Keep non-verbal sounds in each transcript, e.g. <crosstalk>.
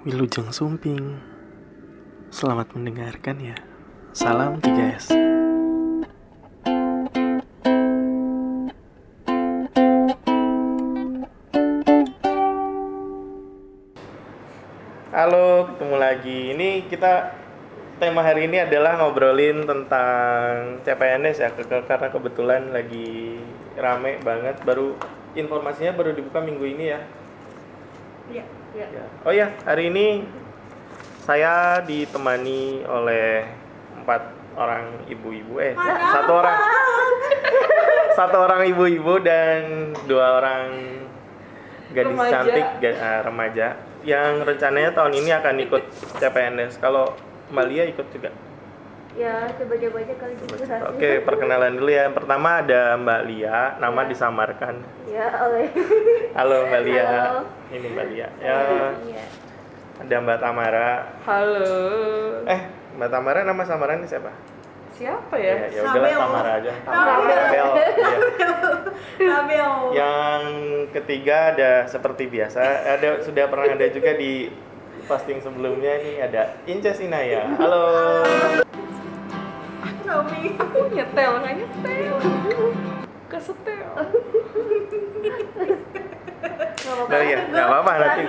Wilujeng Sumping. Selamat mendengarkan ya. Salam 3S. Halo, ketemu lagi. Ini kita tema hari ini adalah ngobrolin tentang CPNS ya, karena kebetulan lagi rame banget. Baru informasinya baru dibuka minggu ini ya. Ya. Ya. Oh ya, hari ini saya ditemani oleh empat orang ibu-ibu eh Mana satu orang satu orang ibu-ibu dan dua orang gadis Remaja. cantik ah, remaja yang rencananya tahun ini akan ikut CPNS. Kalau Mbak Lia ikut juga. Ya, coba-coba aja kali jelasin. Oke, perkenalan dulu ya. Pertama ada Mbak Lia, nama Ya. disamarkan. Ya, oleh. <laughs> Halo Mbak Lia. Halo. Ini Mbak Lia. Ya, Iya. ada Mbak Tamara. Halo. Eh, Mbak Tamara nama samarannya siapa? Siapa Ya, ya? ya udahlah. Tamara aja. Sabel. Sabel, iya. Tabel. Yang ketiga ada seperti biasa, ada sudah pernah ada juga di posting sebelumnya nih ada Inces Inaya. Halo. Romi. Aku nyetel nggak nyetel. Kesetel. Nah, iya, nggak apa-apa nanti.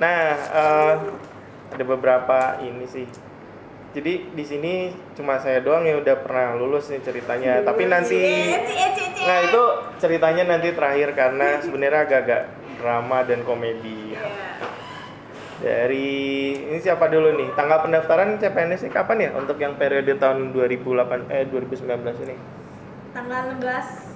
Nah, eh, ada beberapa ini sih. Jadi di sini cuma saya doang yang udah pernah lulus nih ceritanya. Tapi nanti eci, eci. Nah itu ceritanya nanti terakhir karena sebenarnya agak-agak drama dan komedi. Iya. Dari ini siapa dulu nih? Tanggal pendaftaran CPNS ini kapan ya untuk yang periode tahun 2008 eh 2019 ini? Tanggal 16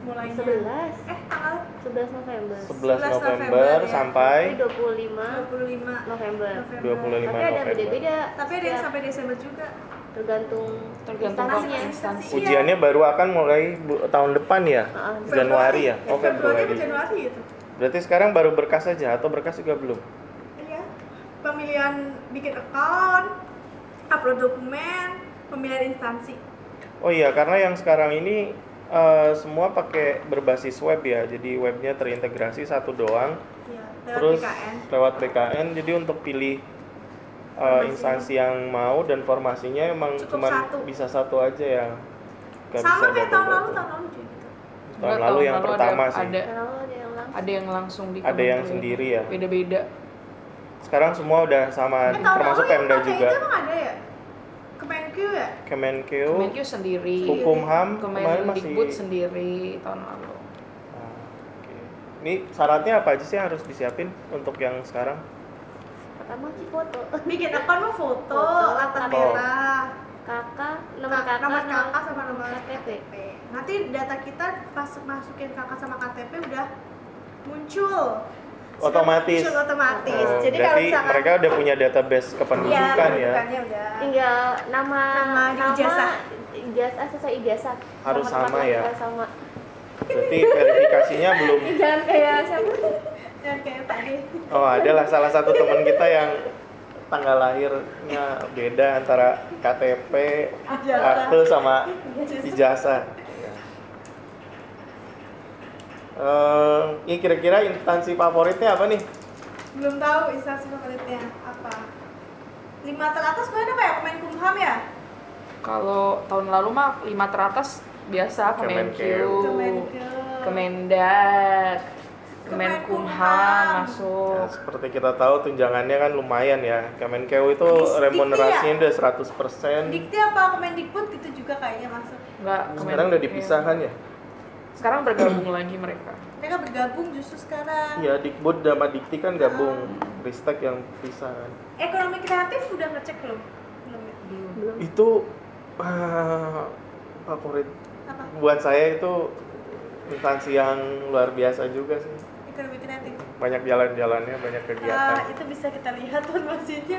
mulainya. 11. Eh, tanggal 11 November. 11 November, November ya. sampai Ini 25 25 November. 25 Tapi ada November. beda-beda. Tapi ada yang sampai Desember juga. tergantung Tergantung instansinya. instansi. Ujiannya baru akan mulai bu- tahun depan ya? Heeh. Januari ya? Oh Eh, Februari Februari. Januari gitu. Berarti sekarang baru berkas saja atau berkas juga belum? Pemilihan bikin account, upload dokumen, pemilihan instansi. Oh iya, karena yang sekarang ini eh, semua pakai berbasis web ya. Jadi webnya terintegrasi satu doang. Iya, lewat Terus BKN. lewat BKN. Jadi untuk pilih eh, Formasi. instansi yang mau dan formasinya emang Cukup cuma satu. bisa satu aja ya. Gak bisa Sama kayak tahun lalu, tahun lalu juga gitu. Tahun lalu yang pertama ada, sih. Ada, ada yang langsung. ada yang langsung di Ada yang sendiri ya? Beda-beda. Sekarang semua udah sama, Eh, termasuk Pemda juga. itu emang ada ya? Kemenkyu ya? Kemenkeu, Kemenkyu sendiri. Hukumham kemarin masih. Kemendikbud sendiri tahun lalu. Ah, oke. Ini syaratnya apa aja sih yang harus disiapin untuk yang sekarang? Pertama sih foto. <laughs> Bikin akun mau foto, Foto, latar merah, Kakak, nomor kakak, nomor kakak sama nomor KTP. KTP. Nanti data kita pas masukin kakak sama KTP udah muncul. Sudah Otomatis. Muncul otomatis. Oh, Jadi kalau berarti misalkan mereka udah punya database Iya, kependudukan ya. kependudukannya udah. Tinggal nama, Nama di ijazah. ijazah sesuai ijazah. Harus Sama sama ya? Sama. Berarti verifikasinya belum. <laughs> Jangan kayak siapa? Dan kayak tadi. Oh, adalah salah satu teman kita yang tanggal lahirnya beda antara KTP, akte sama ijazah. Eh, ini kira-kira instansi favoritnya apa nih? Belum tahu instansi favoritnya apa. Lima teratas kemarin apa ya? Kemenkumham ya? Kalau tahun lalu mah lima teratas biasa Kemenkeu. Kemendak, Kemenkumham. Kemenkumham Ya, masuk. seperti kita tahu tunjangannya kan lumayan ya. Kemenkeu itu Dikti remunerasinya ya? udah 100%. Dikti apa Kemendikbud gitu juga kayaknya masuk. Enggak, Sekarang udah dipisahkan ya? Sekarang bergabung lagi mereka. Mereka bergabung justru sekarang. Iya, Dikbud sama Dikti kan gabung. Ristek yang pisah kan. Ekonomi kreatif udah ngecek belum? Belum ya? Belum. Itu ah, favorit Apa? buat saya itu instansi yang luar biasa juga sih. Ekonomi kreatif. Banyak jalan-jalannya, banyak Ah, kegiatan. itu bisa kita lihat informasinya.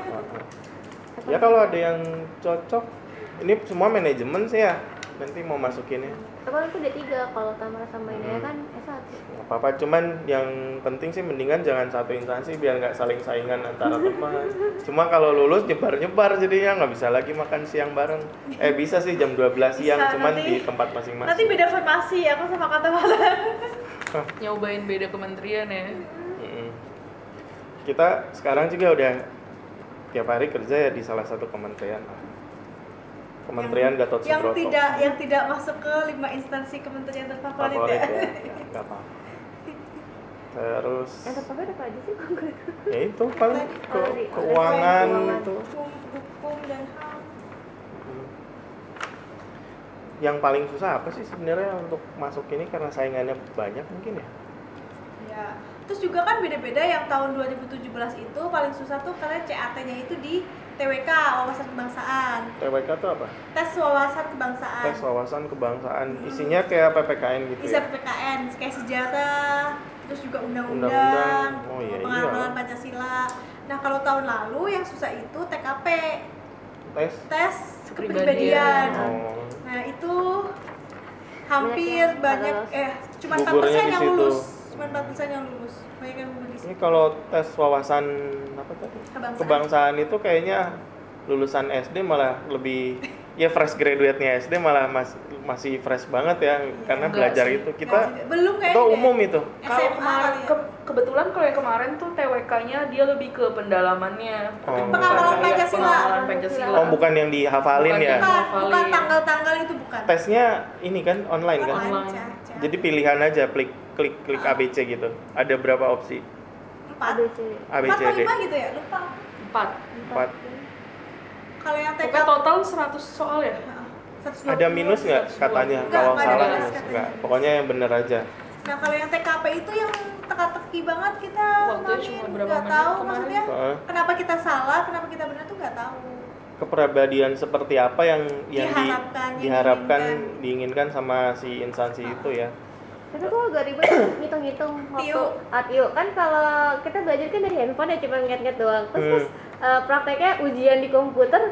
Ya kalau ada yang cocok, ini semua manajemen sih ya. Nanti mau masukinnya. Kalau itu udah tiga, kalau Tamara sama Inaya Hmm. kan S1 Nggak apa-apa, cuman yang penting sih mendingan jangan satu instansi biar nggak saling saingan antara <laughs> teman. Cuma kalau lulus nyebar-nyebar jadinya nggak bisa lagi makan siang bareng. Eh bisa sih jam 12 siang, Bisa, cuman nanti- di tempat masing-masing. Nanti beda formasi aku sama kata malah. <laughs> Nyobain beda kementerian ya. Mm-mm. kita sekarang juga udah tiap hari kerja ya di salah satu kementerian Kementerian Gatot yang Subroto tidak yang tidak masuk ke lima instansi kementerian terfavorit favorit ya. ya, ya nggak apa terus Yang terpakai apa aja sih? Ya itu paling ke, keuangan keuangan. itu Hukum, hukum dan ham. yang paling susah apa sih sebenarnya untuk masuk ini karena saingannya banyak mungkin ya Ya. Terus juga kan beda-beda yang tahun 2017 itu paling susah tuh karena CAT-nya itu di TWK wawasan kebangsaan. TWK itu apa Tes wawasan kebangsaan. tes wawasan kebangsaan isinya kayak PPKN gitu Bisa ya PPKN kayak sejarah, terus juga undang-undang, Undang-undang. Oh, iya, pengarang iya. Pancasila. Nah, kalau tahun lalu yang susah itu TKP, tes tes Kepribadian. oh Nah, itu hampir Banyak eh cuma 4% Gugurnya di yang situ. lulus. Cuma 4% yang lulus. Banyak yang di ini kalau tes wawasan apa tadi Kebangsaan. kebangsaan itu kayaknya lulusan SD malah lebih <laughs> ya fresh graduate-nya SD malah mas, masih fresh banget ya karena Enggak belajar sih. itu kita belum itu umum itu Kalau SMA kemarin ya. ke- kebetulan kalau yang kemarin tuh TWK-nya dia lebih ke pendalamannya. Oh. Pengawalan Pancasila. Pengawalan Pancasila. oh bukan yang dihafalin Bukan ya yang- Bukan, bukan tanggal-tanggal itu bukan. tesnya ini kan online kan Online, jadi pilihan aja klik klik klik Ah. ABC gitu ada berapa opsi empat, ABC. Empat D lima gitu ya, lupa. Empat. empat Kalau yang TK total 100 soal ya? Heeh, 120. ada minus nggak katanya Nggak, kalau salah minus nggak pokoknya yang bener aja Nah kalau yang TKP itu yang teka-teki banget kita Waktunya makin cuma berapa nggak tahu kemarin? maksudnya kenapa kita salah, kenapa kita benar tuh nggak tahu. kepribadian seperti apa yang yang di- Diharapkan, diharapkan diinginkan. diinginkan sama si instansi itu ya Tapi kok agak ribet ngitung-ngitung waktu Tiu. ah, tiu. kan kalau kita belajar kan dari handphone ya cuma nget-nget doang. Terus Hmm. pas eh, prakteknya ujian di komputer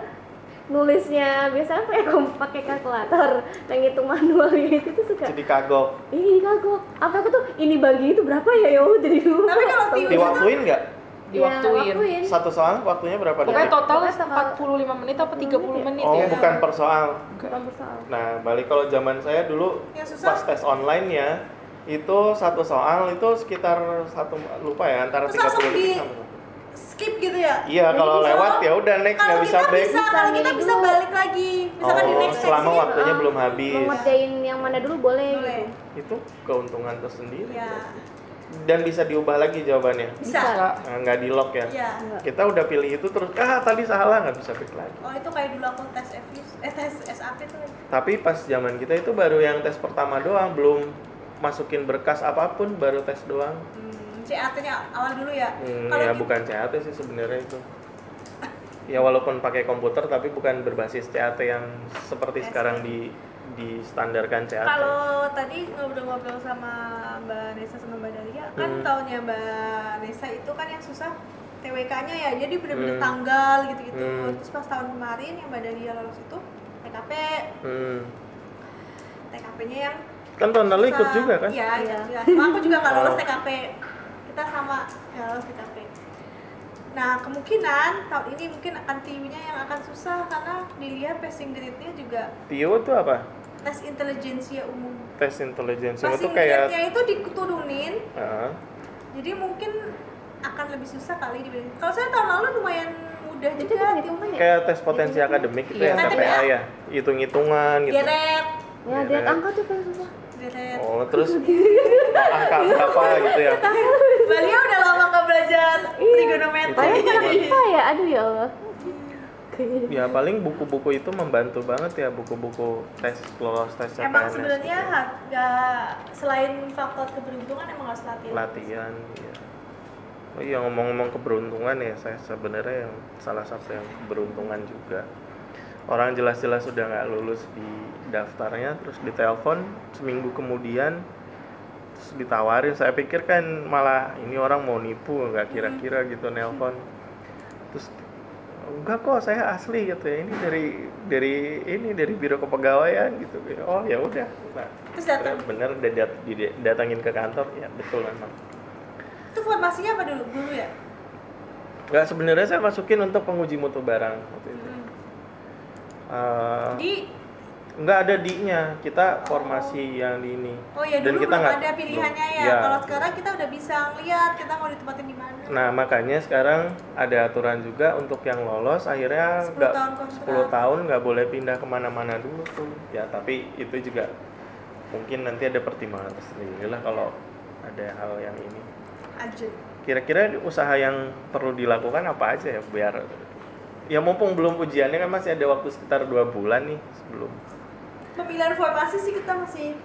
nulisnya biasanya pakai kom- pakai kalkulator, nah ngitung manual gitu tuh suka jadi kagok ini kagok. Apa aku tuh ini bagi itu berapa ya ya udah jadi lupa. Tapi kalau tiu- diwaktuin nggak Ya, Diwaktuin. waktuin. satu soal waktunya berapa Pokoknya detik total Pokoknya total- 45 menit apa 30 menit oh ya? bukan per soal Bukan bersoal. nah balik kalau zaman saya dulu susah? pas tes online ya itu satu soal itu sekitar satu lupa ya antara 30 langsung detik di- sama Skip gitu ya. Iya, Jadi kalau lewat ya udah next nggak bisa kita back. bisa, kalau kita Bisa balik lagi. Misalkan di Oh, next selama section, waktunya Ah, belum habis. Mau ngerjain yang mana dulu boleh, Boleh. gitu. Itu keuntungan tersendiri. Ya, Dan bisa diubah lagi jawabannya. bisa. Nah, nggak di lock ya. Ya. Kita udah pilih itu terus ah tadi salah nggak bisa pick lagi. Oh itu kayak dulu aku tes FIS, eh tes SAP tuh. Tapi pas zaman kita itu baru yang tes pertama doang, belum masukin berkas apa pun, baru tes doang. Hmm, CAT-nya awal dulu ya. Hmm, ya kita- bukan CAT sih sebenarnya itu. Ya walaupun pakai komputer tapi bukan berbasis CAT yang seperti Yes. sekarang di di standarkan CAT. Kalau tadi ngobrol-ngobrol sama Mbak Nesa sama Mbak Dalia, kan Hmm. tahunnya Mbak Nesa itu kan yang susah TWK-nya ya, jadi bener-bener Hmm. tanggal gitu-gitu. Hmm. Terus pas tahun kemarin yang Mbak Dalia lolos itu TKP, Hmm. TKP-nya yang Kan tahun lalu ikut juga kan? Iya, Iya. Cuma aku juga nggak lolos Oh. TKP. Kita sama nggak lolos TKP. Nah, kemungkinan tahun ini mungkin akan TIU-nya yang akan susah karena dilihat passing grade-nya juga TIO itu apa? Tes intelijensia umum. Tes intelligence itu kayak itu diturunin, Ah, jadi mungkin akan lebih susah kali dibanding. Kalau saya tahun lalu lumayan mudah Itu juga ya? kayak tes potensi akademik itu Iya. yang Kan TPA ya, hitung-hitungan gitu. Geret, Ya, lihat angka tuh paling susah. Oh, terus angka berapa gitu ya? Balia udah lama nggak belajar trigonometri. Paling apa ya? Aduh ya Allah. Ya paling buku-buku itu membantu banget ya buku-buku tes lolos tes CPNS. Emang sebenarnya gitu. ha- nggak selain faktor keberuntungan emang harus latihan. latihan ya. Oh iya ngomong-ngomong keberuntungan ya saya sebenarnya yang salah satu yang keberuntungan juga orang jelas-jelas sudah nggak lulus di daftarnya terus ditelepon seminggu kemudian terus ditawarin saya pikir kan malah ini orang mau nipu nggak kira-kira gitu nelpon terus enggak kok saya asli gitu ya ini dari dari ini dari biro kepegawaian gitu oh ya udah nah, Terus datang. bener udah dat- datangin ke kantor ya betul memang Itu formasinya apa dulu? Guru ya? nggak sebenarnya saya masukin untuk penguji mutu barang waktu itu Hmm. Eh, Di nggak ada di-nya kita formasi yang di ini Oh ya Dan dulu kita belum nggak- ada pilihannya ya. Ya. Kalau sekarang kita udah bisa ngeliat kita mau ditempatin di mana. nah makanya sekarang ada aturan juga untuk yang lolos akhirnya 10 nggak tahun kontrak. 10 tahun nggak boleh pindah ke mana-mana dulu tuh ya tapi itu juga mungkin nanti ada pertimbangan tersendiri lah kalau ada hal yang ini kira-kira usaha yang perlu dilakukan apa aja ya biar ya mumpung belum ujiannya kan masih ada waktu sekitar dua bulan nih sebelum Pemilihan formasi sih kita masih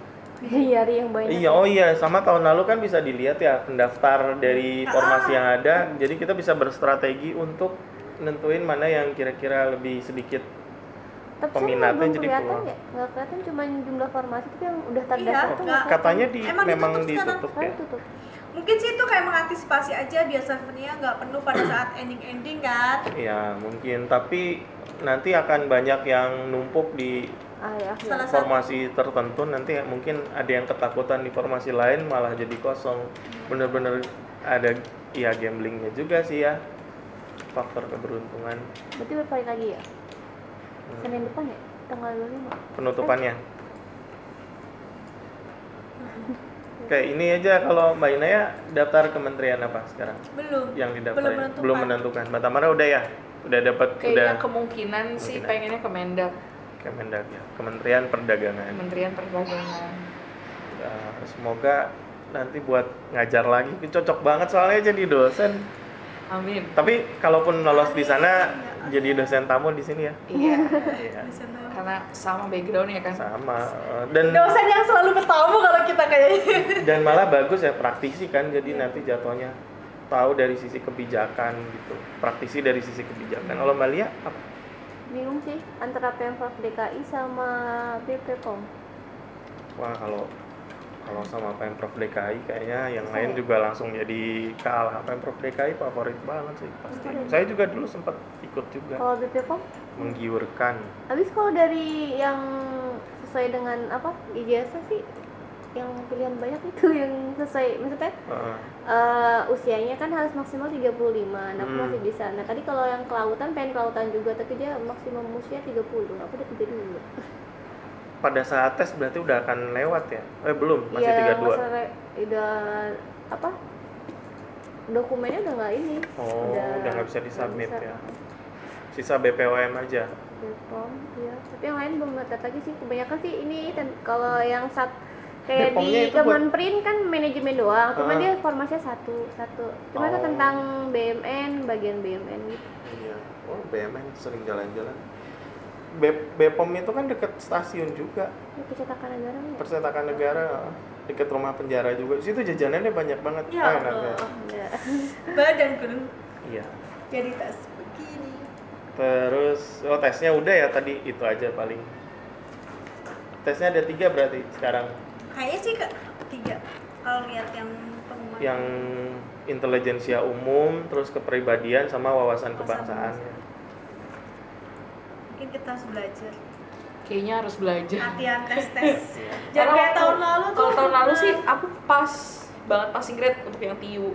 nyari yang banyak. Iya oh iya sama tahun lalu kan bisa dilihat ya pendaftar dari formasi yang ada. Jadi kita bisa berstrategi untuk nentuin mana yang kira-kira lebih sedikit tapi peminatnya jadi kelihatan ya? Nggak kelihatan cuma jumlah formasi tapi yang udah Iya, terdaftar tuh. Nggak katanya di Emang memang ditutup sekarang? ditutup ya. Mungkin sih itu kayak mengantisipasi aja biar servernya nggak penuh pada <coughs> saat ending-ending kan. ya mungkin. Tapi nanti akan banyak yang numpuk di ah ya akhir. Salah satu formasi tertentu nanti mungkin ada yang ketakutan di formasi lain malah jadi kosong bener-bener ada ya gamblingnya juga sih ya faktor keberuntungan berarti berpaling lagi ya Hmm. senin depan ya tanggal 25 penutupannya <laughs> Oke, ini aja kalau Mbak Inaya daftar kementerian apa sekarang belum. yang didaftar Belum menentukan. belum menentukan. Mbak Tamara udah ya, udah dapat udah Kayaknya kemungkinan sih Kemungkinan. pengennya Kemendak, Kemendak ya, Kementerian Perdagangan. Kementerian Perdagangan. Uh, semoga nanti buat ngajar lagi cocok banget soalnya jadi dosen. Amin. Tapi kalaupun lolos di sana jadi dosen tamu di sini ya. Iya, Iya. Di sana. karena sama backgroundnya kan. Sama uh, dan Dosen yang selalu bertamu kalau kita kayaknya. dan malah bagus ya praktisi kan jadi nanti jatuhnya tahu dari sisi kebijakan gitu. Praktisi dari sisi kebijakan. Kalau Mbak Lia apa? Bingung sih antara pemprov DKI sama BPOM Wah kalau kalau sama Pemprov DKI kayaknya yang lain Saya. juga langsung jadi kalah. Pemprov DKI favorit banget sih pasti. Favorit. Saya juga dulu sempat ikut juga kalau BPOM menggiurkan. habis kalau dari yang sesuai dengan apa ijazah sih yang pilihan banyak itu <laughs> yang sesuai maksudnya Heeh. eh, usianya kan harus maksimal 35 nah aku Hmm. masih bisa nah tadi kalau yang kelautan pengen kelautan juga tapi dia maksimum usia 30 aku udah 32 Pada saat tes berarti udah akan lewat ya? Eh belum, masih Iya, 32. masalah udah apa dokumennya udah nggak ini Oh, udah nggak bisa disubmit bisa. ya. Sisa BPOM aja. Bepom, iya. Tapi yang lain belum dapat lagi sih. Kebanyakan sih ini kalau yang sat kayak di itu buat- kan manajemen doang. Cuma Ah. dia formasinya satu, satu. Cuma itu Oh. tentang BMN, bagian BMN gitu. Iya. Oh, BMN sering jalan-jalan. Be- Bepom itu kan deket stasiun juga, percetakan negara ya. percetakan negara, deket rumah penjara juga. Di situ jajanannya banyak banget. Ya Ah, Allah. ya. Ya. Badan gunung Iya. jadi tas begini. Terus, oh tesnya udah ya tadi itu aja paling. Tesnya ada tiga berarti sekarang. Kayaknya sih ke tiga. Kalau lihat yang pengumuman. Yang intelijensia umum, terus kepribadian sama wawasan Wawasan kebangsaan. Mungkin kita harus belajar. Kayaknya harus belajar. Latihan tes tes. <laughs> Iya. Jangan kayak tahun lalu tuh. Kalau tahun lalu sih aku pas banget passing grade untuk yang TIU.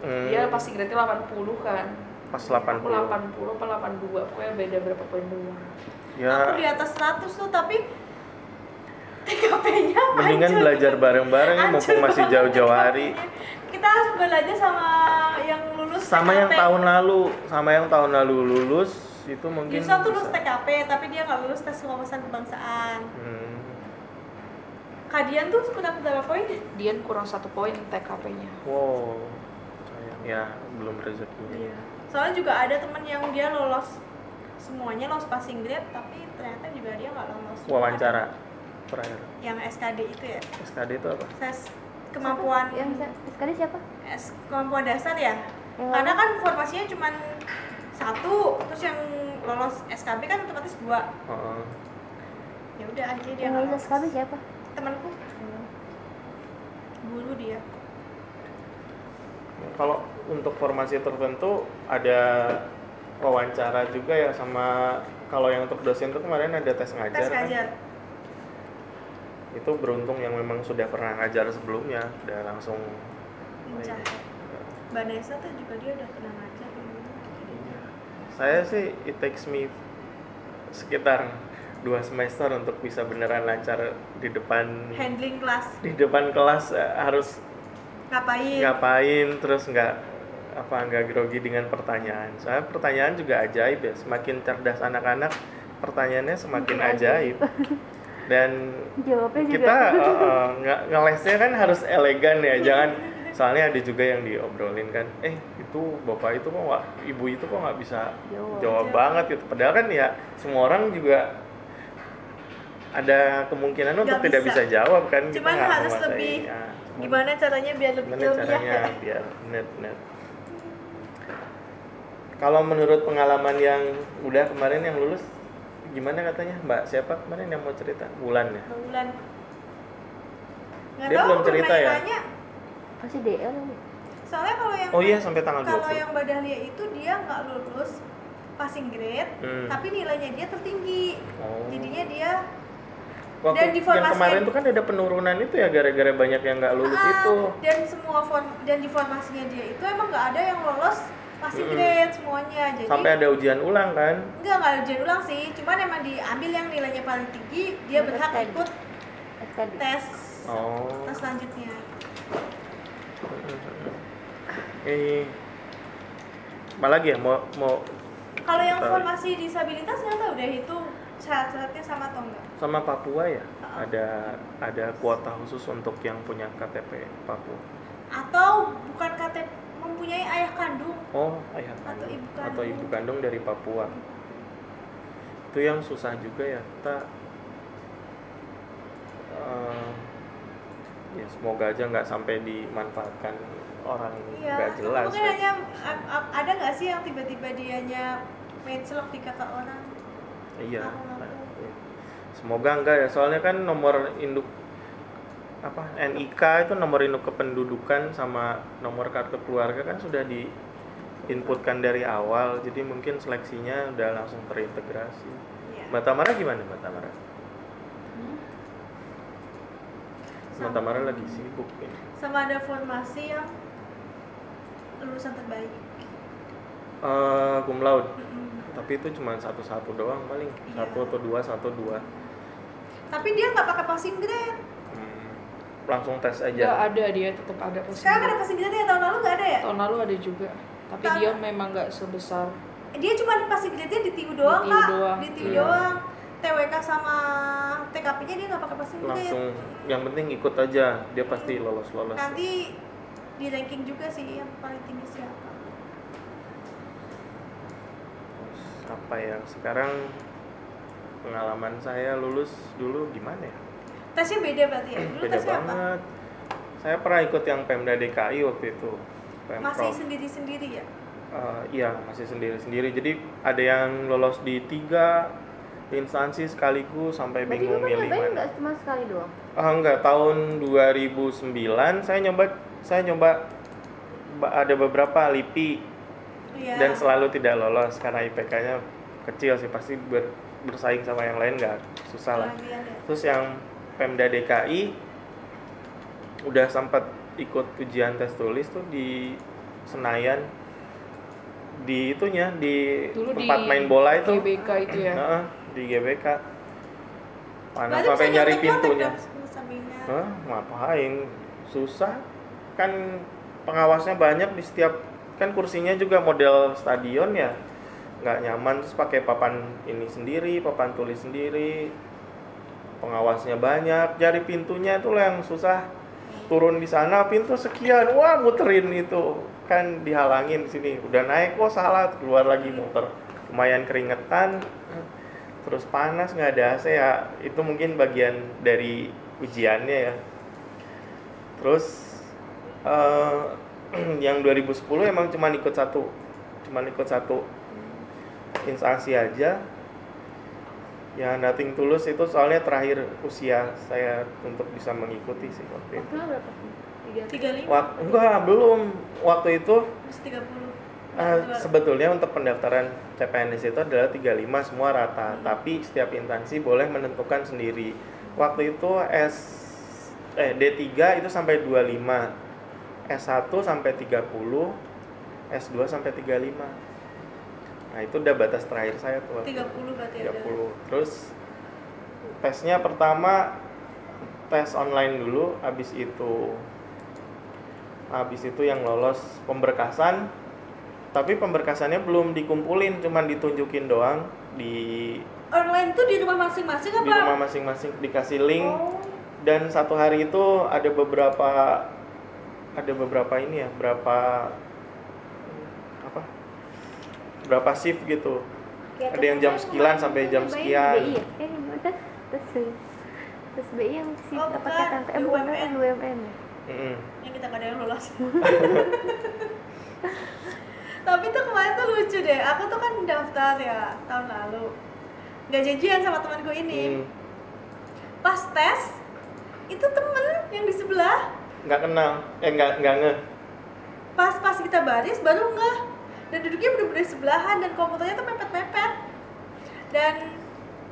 Hmm, Dia passing grade-nya 80 kan. pas Aku 80. 80 apa 82, pokoknya beda berapa poin doang. Aku Ya, di atas 100 tuh tapi TKP-nya mendingan belajar bareng-bareng ya, mumpung masih jauh-jauh hari. Kita harus belajar sama yang lulus Sama yang tahun lalu, sama yang tahun lalu lulus itu mungkin Yusuf tuh lulus bisa. TKP tapi dia nggak lulus tes wawasan kebangsaan. Hmm. Kadian tuh kurang berapa poin? Dian kurang satu poin TKP-nya. Wow. Sayang. Ya, belum rezekinya. Iya. Soalnya juga ada temen yang dia lolos semuanya lolos passing grade tapi ternyata juga dia nggak lolos. Wawancara terakhir. Yang SKD itu ya, SKD itu apa? tes kemampuan Yang sa- sekali siapa? S kemampuan dasar ya. Yang Karena kan formasinya cuma satu, terus yang lolos SKB kan otomatis dua. Heeh. Ya udah akhirnya dia Yang lolos. sekali siapa? Temanku guru dia. Kalau untuk formasi tertentu ada wawancara juga ya sama kalau yang untuk dosen itu kemarin ada tes ngajar Tes kan? Itu beruntung yang memang sudah pernah ngajar sebelumnya, udah langsung Lincah. Mbak Nesa tuh juga dia udah pernah ngajar dulu. Saya sih it takes me sekitar dua semester untuk bisa beneran lancar di depan handling kelas. di depan kelas eh, harus ngapain? ngapain terus nggak apa nggak grogi dengan pertanyaan. Soalnya pertanyaan juga ajaib ya semakin cerdas anak-anak pertanyaannya semakin Makin ajaib <laughs> dan Jawabnya juga. kita <laughs> eh, nge- ngelesnya kan harus elegan ya jangan soalnya ada juga yang diobrolin kan eh itu bapak itu kok nggak ibu itu kok nggak bisa Jawab. jawab banget gitu padahal kan ya semua orang juga ada kemungkinan untuk Nggak tidak bisa. bisa jawab kan kita Cuman nggak harus menguasai. lebih Ya, cuman gimana caranya biar lebih gimana ilmiah caranya ya biar net net kalau menurut pengalaman yang udah kemarin yang lulus gimana katanya? Mbak siapa kemarin yang mau cerita? Bulan ya? Bulan nggak Dia tahu belum cerita ya? nanya. Pasti DL soalnya kalau yang oh iya sampai tanggal kalau 20 yang Mbak Dahlia itu dia nggak lulus passing grade Hmm. tapi nilainya dia tertinggi. Oh. jadinya dia Waktu dan yang diformasikan- kemarin tuh kan ada penurunan itu ya gara-gara banyak yang nggak lulus Ah, itu. dan semua form dan di formasinya dia itu emang nggak ada yang lolos Mm-mm. grade semuanya jadi sampai ada ujian ulang kan enggak nggak ujian ulang sih cuman emang diambil yang nilainya paling tinggi dia berhak tadi. ikut tes oh tes selanjutnya eh apa lagi ya mau mau kalau yang Tahu. formasi disabilitas nggak tahu deh itu syarat-syaratnya sama atau enggak sama Papua ya Ah. ada ada kuota khusus untuk yang punya KTP Papua atau bukan KTP mempunyai ayah kandung oh ayah Atau kandung ibu atau kandung. ibu kandung dari Papua itu yang susah juga ya kita eh, ya semoga aja nggak sampai dimanfaatkan orang iya nggak jelas mungkin ya. hanya ada nggak sih yang tiba-tiba dianya main selok di kakak orang Iya. Iya. Semoga enggak ya, soalnya kan nomor induk apa NIK itu nomor induk kependudukan sama nomor kartu keluarga kan sudah diinputkan dari awal, jadi mungkin seleksinya udah langsung terintegrasi. Iya. Mbak Tamara gimana Mbak Tamara? Mbak Sama- Tamara lagi sibuk ini. sama ada formasi yang lulusan terbaik Eh, cum laude, Mm-mm. tapi itu cuma satu-satu doang paling, Iya. satu atau dua, satu dua. tapi dia nggak pakai passing grade Hmm, langsung tes Ya aja. ada dia tetap ada passing sekarang ada grade ya tahun lalu nggak ada ya? Tahun lalu ada juga. Tapi Tahun- dia memang nggak sebesar. Dia cuma grade-nya di TU doang Di TU kak. doang, di TU iya. doang. TWK sama TKP-nya dia nggak pakai grade langsung yang penting ikut aja. Dia pasti lolos lolos nanti di ranking juga sih yang paling tinggi siapa. Apa ya? Sekarang pengalaman saya lulus dulu gimana ya tesnya beda berarti ya? Dulu beda tesnya apa? banget. Saya pernah ikut yang Pemda DKI waktu itu Pemprov. masih sendiri-sendiri ya? Eh, iya masih sendiri sendiri jadi ada yang lolos di tiga instansi sekaligus sampai Berarti bingung milih mana. nggak cuma sekali doang? Ah enggak, tahun 2009 saya nyoba saya nyoba ba- ada beberapa LIPI iya. dan selalu tidak lolos karena IPK-nya kecil sih. Pasti ber- bersaing sama yang lain nggak susah lah. Kalian ya. Terus yang Pemda DKI udah sempat ikut ujian tes tulis tuh di Senayan di itunya di dulu di tempat main bola itu. GBK itu ya. Heeh, di GBK. Berarti sampai nyari pintunya. Hah, ngapain? Susah. Kan pengawasnya banyak di setiap kan kursinya juga model stadion ya. Nggak nyaman terus pakai papan ini sendiri, papan tulis sendiri. Pengawasnya banyak, cari pintunya itu yang susah. Turun di sana pintu sekian, wah muterin itu. Kan dihalangin di sini. Udah naik kok salah, keluar lagi muter. Lumayan keringetan, terus panas nggak ada AC ya itu mungkin bagian dari ujiannya ya terus eh, <clears throat> yang 2010 emang cuma ikut satu cuma ikut satu instansi aja ya nothing tulus itu soalnya terakhir usia saya untuk bisa mengikuti sih waktu itu berapa? Tiga. tiga lima Wak- enggak belum waktu itu terus tiga puluh Eh, sebetulnya untuk pendaftaran CPNS itu adalah 35 semua rata, tapi setiap instansi boleh menentukan sendiri. Waktu itu S eh D3 itu sampai 25. S1 sampai 30, S2 sampai 35. Nah, itu udah batas terakhir saya tuh. waktu tiga itu. puluh berarti 30. ada Terus tesnya pertama tes online dulu habis itu habis itu yang lolos pemberkasan tapi pemberkasannya belum dikumpulin cuman ditunjukin doang di Online tuh di rumah masing-masing apa? di rumah masing-masing dikasih link Oh. dan satu hari itu ada beberapa ada beberapa ini ya berapa apa berapa shift gitu. Ya, Ada yang jam sekian sampai jam BI sekian. ya? Eh, tes BI yang si Oh, pakai bukan. tante eh bukan BUMN. BUMN ya? Mm-mm. yang kita gak ada yang lolos. <laughs> Tapi tuh kemarin tuh lucu deh. Aku tuh kan daftar ya tahun lalu. Nggak janjian sama temanku ini. Hmm, pas tes itu temen yang di sebelah. Nggak kenal. Eh nggak nggak nge. Pas pas kita baris baru nggak dan duduknya bener-bener sebelahan dan komputernya tuh mepet-mepet dan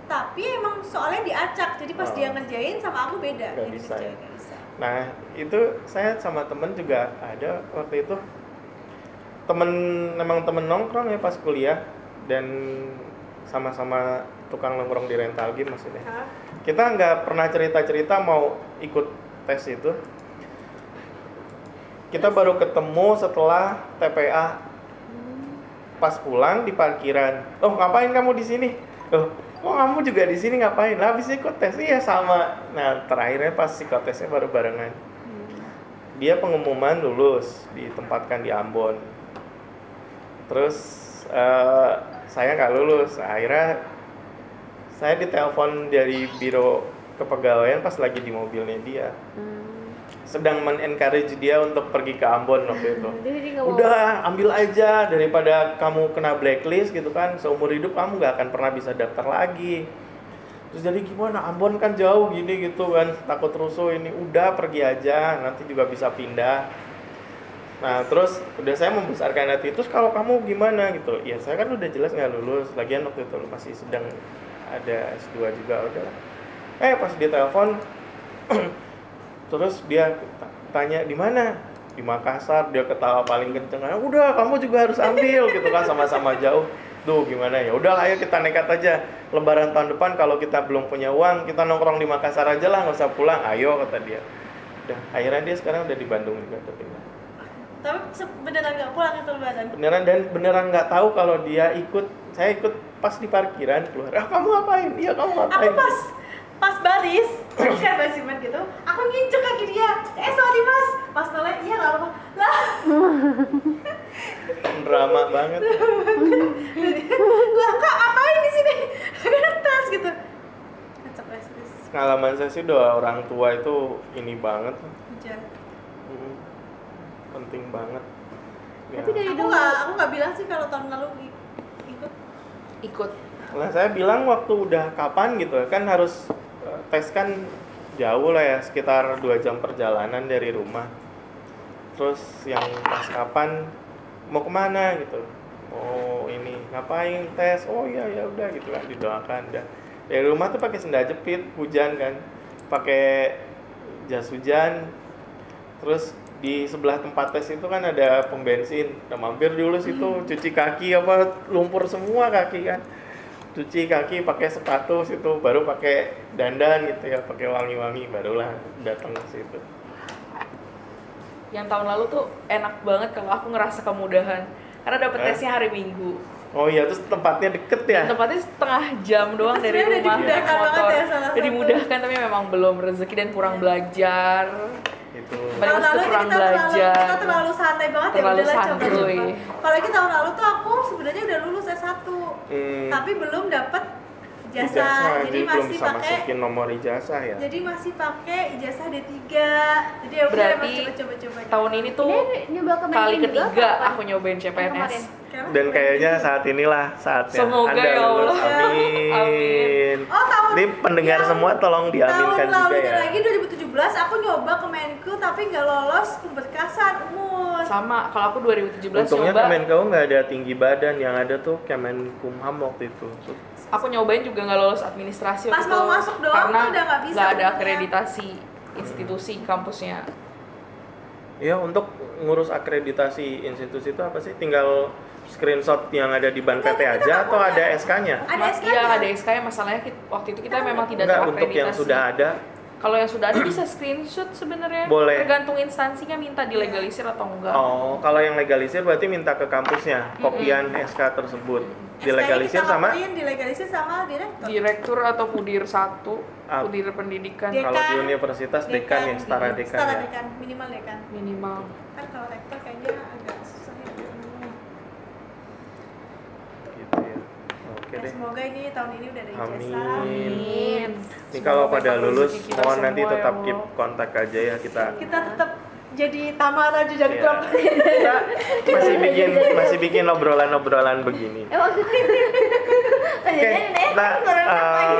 tapi emang soalnya diacak jadi pas Oh. dia ngerjain sama aku beda Dia bisa ya? bisa. Nah, itu saya sama temen juga ada waktu itu. Temen, memang temen nongkrong ya pas kuliah dan sama-sama tukang nongkrong di rental game maksudnya. Hah? Kita nggak pernah cerita-cerita mau ikut tes itu. Kita baru ketemu setelah TPA pas pulang di parkiran. Oh ngapain kamu di sini? Oh, oh kamu juga di sini ngapain? Lah habis ikut tes iya sama. Nah terakhirnya pas psikotesnya baru barengan. Dia pengumuman lulus ditempatkan di Ambon. Terus eh, saya nggak lulus. Akhirnya saya ditelepon dari biro kepegawaian pas lagi di mobilnya dia. Hmm. Sedang men-encourage dia untuk pergi ke Ambon waktu itu. Jadi mau udah ambil aja daripada kamu kena blacklist gitu kan. Seumur hidup kamu nggak akan pernah bisa daftar lagi. Terus jadi gimana? Ambon kan jauh gini gitu kan. Takut rusuh ini. Udah pergi aja. Nanti juga bisa pindah. Nah terus udah saya membesarkan hati. Terus kalau kamu gimana gitu? Ya saya kan udah jelas nggak lulus. Lagian waktu itu masih sedang ada S2 juga. Udah. Eh pas dia telepon <clears throat> terus dia tanya di mana? Di Makassar. Dia ketawa paling kenceng "Ah, udah kamu juga harus ambil gitu kan sama-sama jauh. Tuh gimana ya? Udah ayo kita nekat aja. Lebaran tahun depan kalau kita belum punya uang kita nongkrong di Makassar aja lah nggak usah pulang. Ayo kata dia. Udah akhirnya dia sekarang udah di Bandung juga tapi tapi beneran nggak pulang itu lebaran? Beneran dan beneran nggak tahu kalau dia ikut saya ikut pas di parkiran keluar. Ah kamu ngapain? Iya kamu aku ngapain pas pas baris terus kayak basiman gitu aku nginjek kaki dia. Eh sorry mas. Pas noleh iya nggak apa lah. Drama banget. Lah kak apain di sini? Kan tes gitu. Kacau pengalaman saya sih doa orang tua itu ini banget. Hujan Mm, penting banget. Ya. Tapi dari aku dulu nggak aku nggak bilang sih kalau tahun lalu ikut. Ikut. Nah, saya bilang waktu udah kapan gitu kan harus tes kan jauh lah ya sekitar dua jam perjalanan dari rumah. Terus yang pas kapan mau ke mana? gitu. Oh ini ngapain tes? Oh iya ya udah gitu kan didoakan. Dah dari rumah tuh pakai sendal jepit hujan kan. Pakai jas hujan. Terus di sebelah tempat tes itu kan ada pom bensin. Mampir dulu situ cuci kaki apa lumpur semua kaki kan cuci kaki pakai sepatu situ baru pakai dandan gitu ya pakai wangi-wangi barulah datang ke situ yang tahun lalu tuh enak banget kalau aku ngerasa kemudahan karena dapet Eh? tesnya hari Minggu oh iya terus tempatnya deket ya tempatnya setengah jam doang Itu dari rumah naik banget motor ya salah udah satu. dimudahkan tapi memang belum rezeki dan kurang Iya. belajar itu Paling tahun lalu kita terlalu belajar. kita terlalu santai banget Terlalu ya udahlah santuy. coba-coba kalau lagi tahun lalu tuh aku sebenarnya udah lulus S1 Hmm, tapi belum dapet ijazah, ijazah, jadi belum masih bisa pakai masukin nomor ijazah ya? Jadi masih pakai ijazah D3 jadi ya udah Berarti coba-coba tahun ini tuh Ini nyoba ke kali ketiga aku nyobain. CPNS dan kayaknya saat inilah saatnya. Semoga anda ya lulus. Allah. amin. Amin. oh tahun ini pendengar yang semua tolong diaminkan tahun juga ya. lagi 2017 aku nyoba ke Menku tapi nggak lolos pemberkasan umur. Sama kalau aku 2017 untungnya nyoba. Kemenkeu nggak ada tinggi badan yang ada tuh Kemenkumham waktu itu. Aku nyobain juga nggak lolos administrasi Pas waktu mau itu. masuk doang karena tuh udah nggak bisa nggak ada akreditasi institusi kampusnya. Ya untuk ngurus akreditasi institusi itu apa sih? Tinggal screenshot yang ada di ban PT aja atau ada SK-nya? Ada SK-nya. Iya, ada SK-nya masalahnya waktu itu kita memang tidak Enggak, untuk terakreditasi. yang sudah ada Kalau yang sudah ada bisa screenshot sebenarnya. Boleh. Tergantung instansinya minta dilegalisir atau enggak. Oh, kalau yang legalisir berarti minta ke kampusnya kopian SK tersebut. Dilegalisir kita sama dilegalisir sama direktur. Direktur atau pudir satu, Ah. pudir pendidikan Dekan. kalau di universitas dekan ya, setara dekan Setara ya. dekan, minimal dekan. minimal. Kan kalau rektor kayaknya agak susah ya. Gitu ya. Oke Ya, deh. semoga ini tahun ini udah ada Amin. ijazah. Amin. Ini kalau pada lulus, mohon nanti ya tetap Allah. keep kontak aja ya kita. Kita tetap jadi tamara aja jadi Iya. drop. Kita masih bikin masih bikin obrolan-obrolan begini. Emang Oke, kita eh,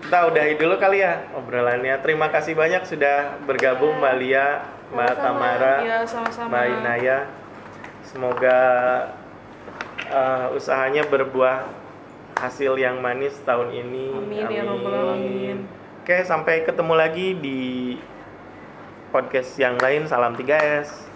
kita udahi dulu kali ya obrolannya. Terima kasih banyak sudah bergabung Mbak Lia, Mbak Sama-sama. Tamara, Iya, sama-sama. Mbak Inaya. Semoga eh, usahanya berbuah hasil yang manis tahun ini. Amin, ya Rabbal Alamin. Oke, sampai ketemu lagi di podcast yang lain. Salam 3S.